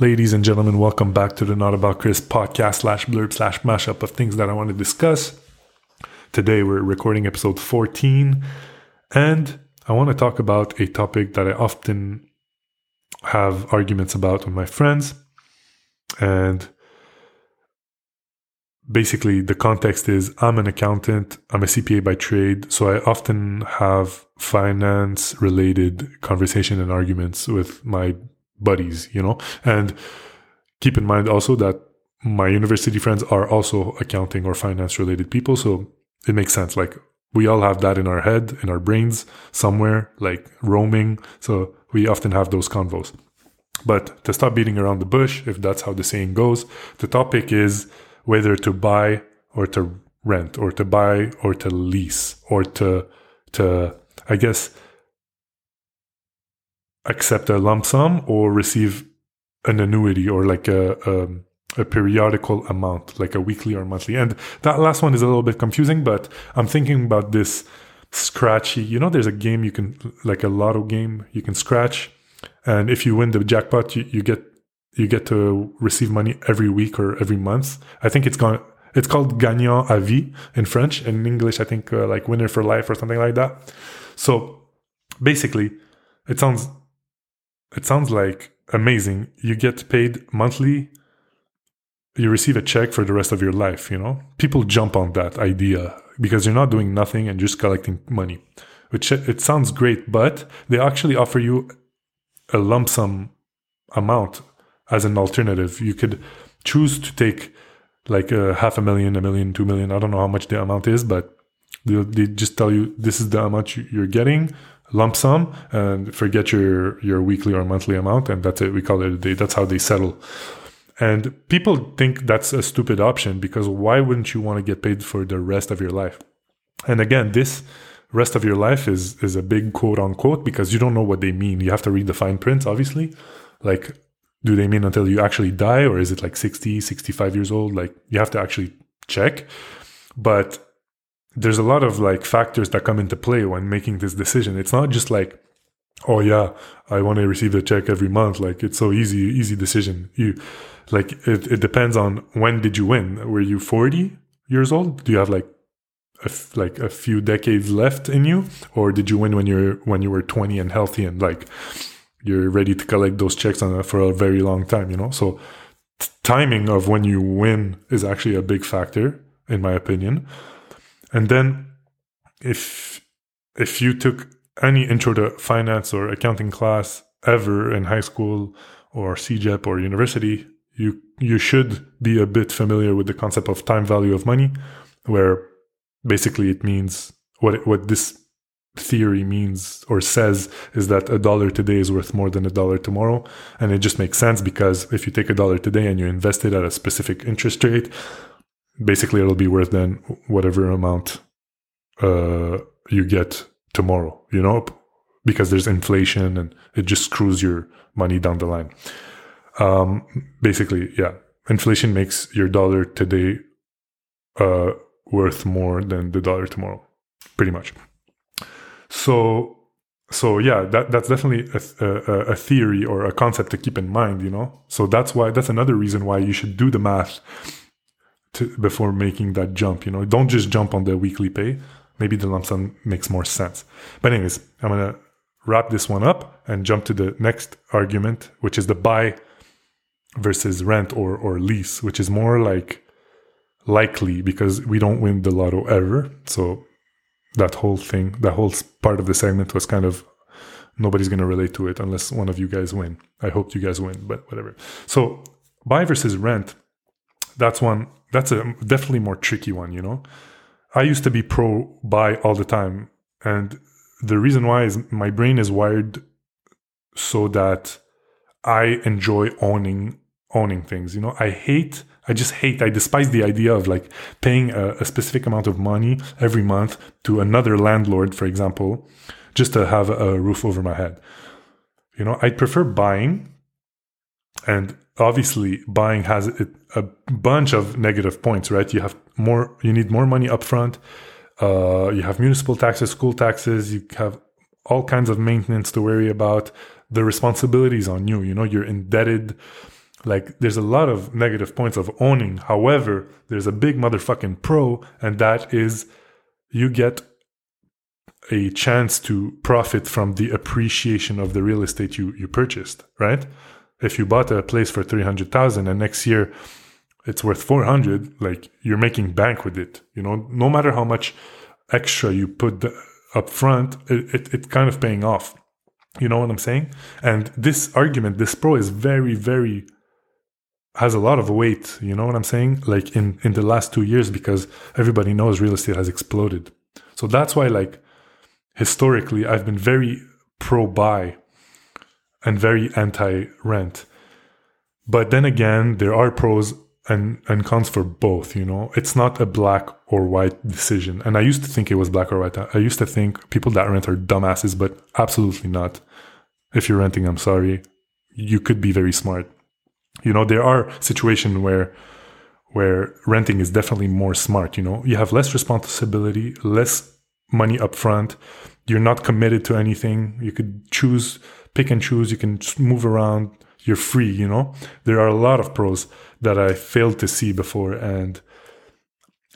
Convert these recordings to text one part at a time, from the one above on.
Ladies and gentlemen, welcome back to the Not About Chris podcast slash blurb slash mashup of things that I want to discuss. Today we're recording episode 14, and I want to talk about a topic that I often have arguments about with my friends. And basically, the context is I'm an accountant, I'm a CPA by trade, so I often have finance related conversation and arguments with my buddies, you know? And keep in mind also that my university friends are also accounting or finance related people. So it makes sense. Like we all have that in our head, in our brains somewhere, like roaming. So we often have those convos. But to stop beating around the bush, if that's how the saying goes, the topic is whether to buy or to rent or to buy or to lease or to to I guess accept a lump sum or receive an annuity or like a, a, a periodical amount, like a weekly or monthly. And that last one is a little bit confusing, but I'm thinking about this scratchy. You know, there's a game you can like a lotto game you can scratch, and if you win the jackpot, you, you get you get to receive money every week or every month. I think it's gone. It's called gagnant à vie in French. In English, I think uh, like winner for life or something like that. So basically, it sounds it sounds like amazing. You get paid monthly. You receive a check for the rest of your life, you know? People jump on that idea because you're not doing nothing and just collecting money. Which it sounds great, but they actually offer you a lump sum amount as an alternative. You could choose to take like a half a million, a million, two million. I don't know how much the amount is, but they, they just tell you this is the amount you're getting lump sum and forget your your weekly or monthly amount and that's it. We call it a day. That's how they settle. And people think that's a stupid option because why wouldn't you want to get paid for the rest of your life? And again this rest of your life is is a big quote unquote because you don't know what they mean. You have to read the fine print obviously. Like do they mean until you actually die or is it like 60 65 years old? Like you have to actually check. But there's a lot of like factors that come into play when making this decision. It's not just like, oh yeah, I want to receive a check every month. Like it's so easy, easy decision. You like it, it depends on when did you win? Were you 40 years old? Do you have like a f- like a few decades left in you, or did you win when you're when you were 20 and healthy and like you're ready to collect those checks on for a very long time? You know, so t- timing of when you win is actually a big factor in my opinion. And then if if you took any intro to finance or accounting class ever in high school or CEGEP or university, you you should be a bit familiar with the concept of time value of money, where basically it means what what this theory means or says is that a dollar today is worth more than a dollar tomorrow. And it just makes sense because if you take a dollar today and you invest it at a specific interest rate basically it'll be worth then whatever amount uh, you get tomorrow, you know, because there's inflation and it just screws your money down the line. Um, basically, yeah, inflation makes your dollar today uh, worth more than the dollar tomorrow, pretty much. So, so yeah, that that's definitely a, a, a theory or a concept to keep in mind, you know. So that's why that's another reason why you should do the math to, before making that jump. You know, don't just jump on the weekly pay. Maybe the lump sum makes more sense. But anyways, I'm gonna wrap this one up and jump to the next argument, which is the buy versus rent or or lease, which is more like likely because we don't win the lotto ever. So that whole thing, that whole part of the segment was kind of nobody's going to relate to it unless one of you guys win. I hope you guys win, but whatever. So buy versus rent, that's one that's a definitely more tricky one, you know. I used to be pro buy all the time, and the reason why is my brain is wired so that I enjoy owning owning things. You know, I hate, I just hate, I despise the idea of like paying a, a specific amount of money every month to another landlord, for example, just to have a roof over my head. You know, I prefer buying and obviously buying has a bunch of negative points right? You have more you need more money upfront. Uh, you have municipal taxes school taxes. You have all kinds of maintenance to worry about. The responsibilities on you you know you're indebted. Like there's a lot of negative points of owning. However, there's a big motherfucking pro, and that is you get a chance to profit from the appreciation of the real estate you you purchased, right? If you bought a place for 300,000 and next year it's worth 400, like you're making bank with it, you know, no matter how much extra you put up front, it, it, it's kind of paying off. You know what I'm saying? And this argument, this pro is very, very has a lot of weight. You know what I'm saying? Like in in the last two years, because everybody knows real estate has exploded. So that's why, like historically, I've been very pro buy and very anti rent. But then again, there are pros and and cons for both you know? It's not a black or white decision. And i used to think it was black or white. I used to think people that rent are dumbasses but absolutely not. If you're renting i'm sorry. You could be very smart. You know there are situations where where renting is definitely more smart you know? You have less responsibility less money up front you're not committed to anything you could choose pick and choose you can move around you're free you know there are a lot of pros that I failed to see before. And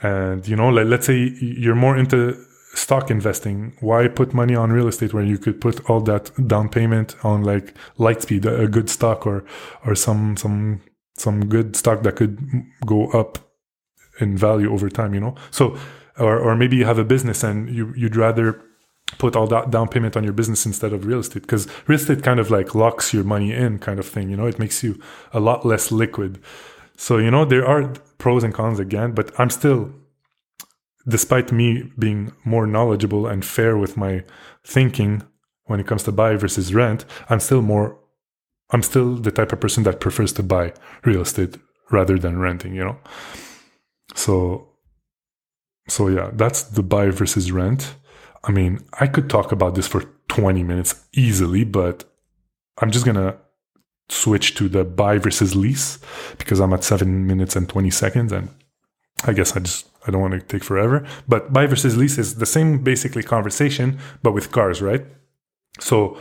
and you know, like let's say you're more into stock investing. Why put money on real estate when you could put all that down payment on like Lightspeed, a good stock, or or some some some good stock that could go up in value over time. You know, so or or maybe you have a business and you you'd rather put all that down payment on your business instead of real estate because real estate kind of like locks your money in kind of thing you know it makes you a lot less liquid so, you know, there are pros and cons again, but I'm still, despite me being more knowledgeable and fair with my thinking when it comes to buy versus rent, I'm still more, I'm still the type of person that prefers to buy real estate rather than renting, you know? So, so yeah, that's the buy versus rent. I mean, I could talk about this for 20 minutes easily, but I'm just gonna switch to the buy versus lease because I'm at seven minutes and 20 seconds. And I guess I just, I don't want to take forever. But buy versus lease is the same basically conversation, but with cars, right? So,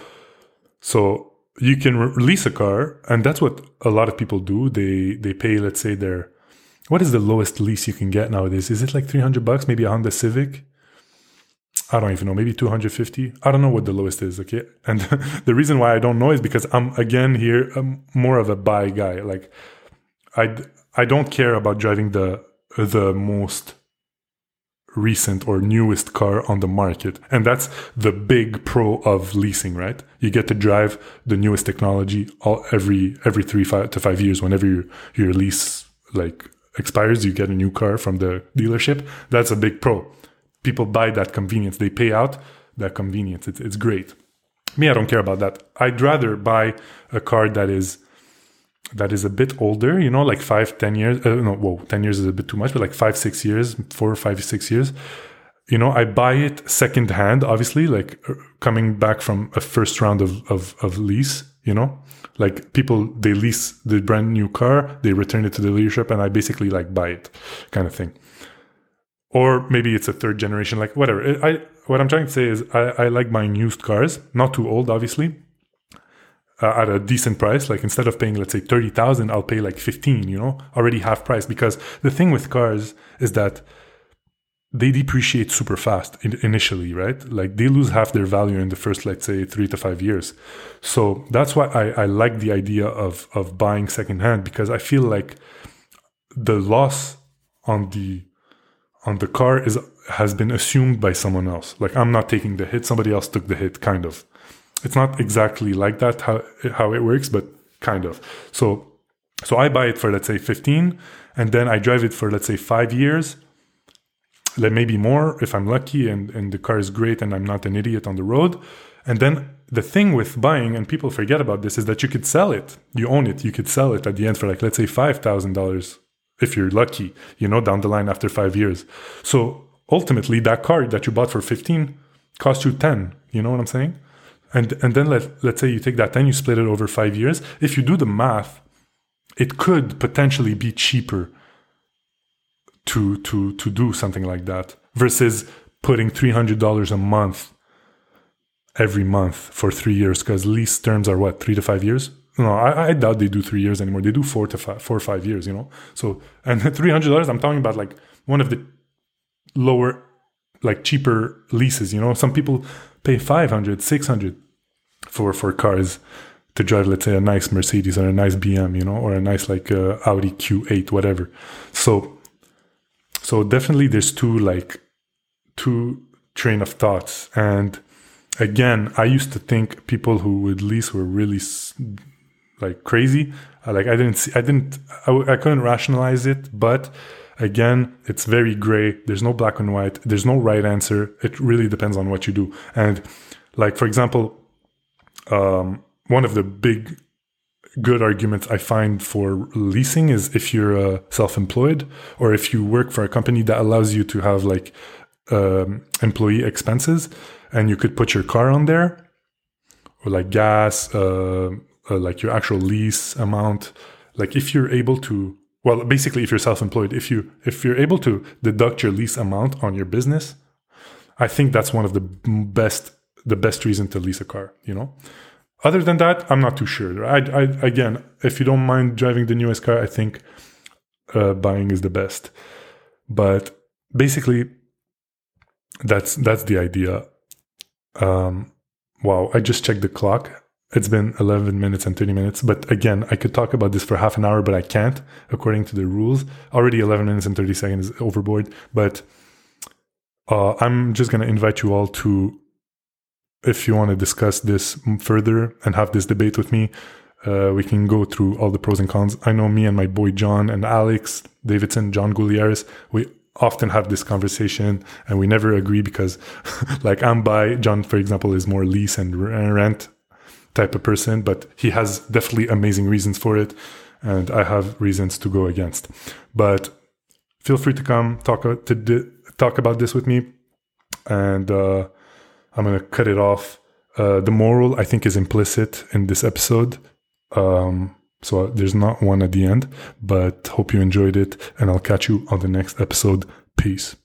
so you can re- lease a car and that's what a lot of people do. They, they pay, let's say their, what is the lowest lease you can get nowadays? Is it like 300 bucks? Maybe a Honda Civic? I don't even know, maybe 250. I don't know what the lowest is. Okay. And the reason why I don't know is because I'm again here, I'm more of a buy guy. Like I, I don't care about driving the, the most recent or newest car on the market. And that's the big pro of leasing, right? You get to drive the newest technology all every, every three five to five years. Whenever your, your lease like expires, you get a new car from the dealership. That's a big pro people buy that convenience. They pay out that convenience. It's, it's great. Me, I don't care about that. I'd rather buy a car that is that is a bit older, you know, like five, ten years. Uh, no, whoa, ten years is a bit too much, but like five, six years, four, five, six years. You know, I buy it second hand, obviously, like uh, coming back from a first round of, of, of lease, you know, like people, they lease the brand new car, they return it to the dealership, and I basically like buy it kind of thing or maybe it's a third generation, like whatever. I what I'm trying to say is I, I like buying used cars, not too old, obviously, uh, at a decent price. Like instead of paying, let's say thirty thousand, I'll pay like fifteen. You know, already half price. Because the thing with cars is that they depreciate super fast in, initially, right? Like they lose half their value in the first, let's say, three to five years. So that's why I, I like the idea of of buying secondhand because I feel like the loss on the on the car is has been assumed by someone else. Like I'm not taking the hit, somebody else took the hit, kind of. It's not exactly like that how how it works, but kind of. So so I buy it for let's say 15 and then I drive it for let's say 5 years. Like maybe more if I'm lucky and and the car is great and I'm not an idiot on the road. And then the thing with buying and people forget about this is that you could sell it. You own it. You could sell it at the end for like let's say $5,000 if you're lucky, you know, down the line after five years. So ultimately, that car that you bought for 15 cost you 10. You know what I'm saying? And and then let let's say you take that 10, you split it over five years. If you do the math, it could potentially be cheaper to to to do something like that versus putting $300 a month every month for three years because lease terms are what three to five years no, I, I doubt they do three years anymore. They do four to five, four or five years, you know. So and three hundred dollars, I'm talking about like one of the lower, like cheaper leases. You know, some people pay 500, 600 for for cars to drive, let's say, a nice Mercedes or a nice BM, you know, or a nice like uh, Audi Q8, whatever. So, so definitely, there's two like two train of thoughts, and again, I used to think people who would lease were really like crazy. Like I didn't see, I didn't, I, I couldn't rationalize it, but again, it's very gray. There's no black and white. There's no right answer. It really depends on what you do. And like, for example, um, one of the big good arguments I find for leasing is if you're uh, self-employed or if you work for a company that allows you to have like um, employee expenses and you could put your car on there or like gas, uh, uh, like your actual lease amount. Like if you're able to, well, basically if you're self-employed, if you if you're able to deduct your lease amount on your business, I think that's one of the best the best reason to lease a car. You know. Other than that, I'm not too sure. I, I again, if you don't mind driving the newest car, I think uh, buying is the best. But basically, that's that's the idea. Um, wow, I just checked the clock. It's been 11 minutes and 30 minutes. But again, I could talk about this for half an hour, but I can't according to the rules. Already 11 minutes and 30 seconds is overboard. But uh, I'm just going to invite you all to if you want to discuss this further and have this debate with me, uh, we can go through all the pros and cons. I know me and my boy John and Alex Davidson, John Gouliaris, we often have this conversation and we never agree because, like, I'm by John, for example, is more lease and rent type of person, but he has definitely amazing reasons for it. And I have reasons to go against. But feel free to come talk to di- talk about this with me. And, uh, I'm to cut it off. Uh, the moral, I think, is implicit in this episode. Um, so there's not one at the end, but hope you enjoyed it, and I'll catch you on the next episode. Peace.